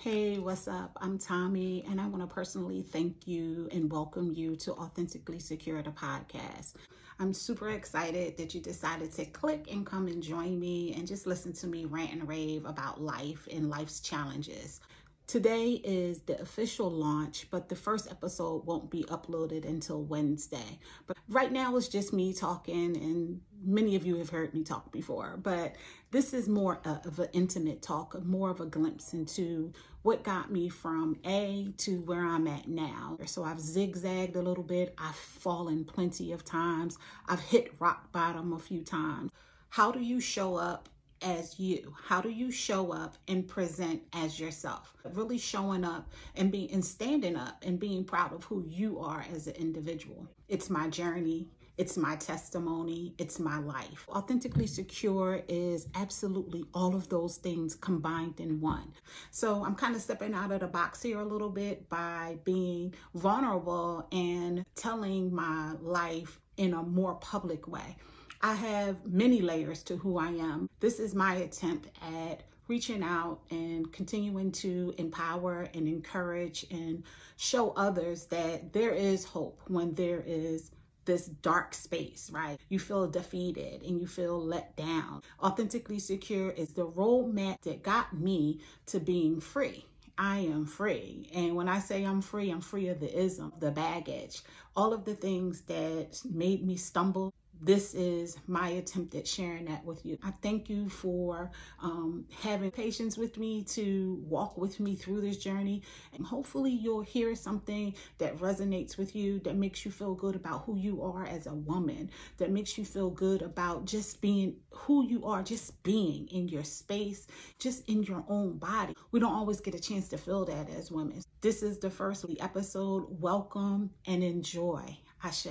Hey, what's up? I'm Tommy, and I want to personally thank you and welcome you to Authentically Secure the podcast. I'm super excited that you decided to click and come and join me and just listen to me rant and rave about life and life's challenges. Today is the official launch, but the first episode won't be uploaded until Wednesday. But right now it's just me talking, and many of you have heard me talk before, but this is more of an intimate talk, more of a glimpse into what got me from A to where I'm at now. So I've zigzagged a little bit, I've fallen plenty of times, I've hit rock bottom a few times. How do you show up as you? How do you show up and present as yourself? Really showing up and being and standing up and being proud of who you are as an individual. It's my journey. It's my testimony. It's my life. Authentically secure is absolutely all of those things combined in one. So I'm kind of stepping out of the box here a little bit by being vulnerable and telling my life in a more public way. I have many layers to who I am. This is my attempt at reaching out and continuing to empower and encourage and show others that there is hope when there is this dark space, right? You feel defeated and you feel let down. Authentically Secure is the roadmap that got me to being free. I am free. And when I say I'm free, I'm free of the ism, the baggage, all of the things that made me stumble this is my attempt at sharing that with you. I thank you for um, having patience with me to walk with me through this journey. And hopefully, you'll hear something that resonates with you, that makes you feel good about who you are as a woman, that makes you feel good about just being who you are, just being in your space, just in your own body. We don't always get a chance to feel that as women. This is the first episode. Welcome and enjoy. Ashe.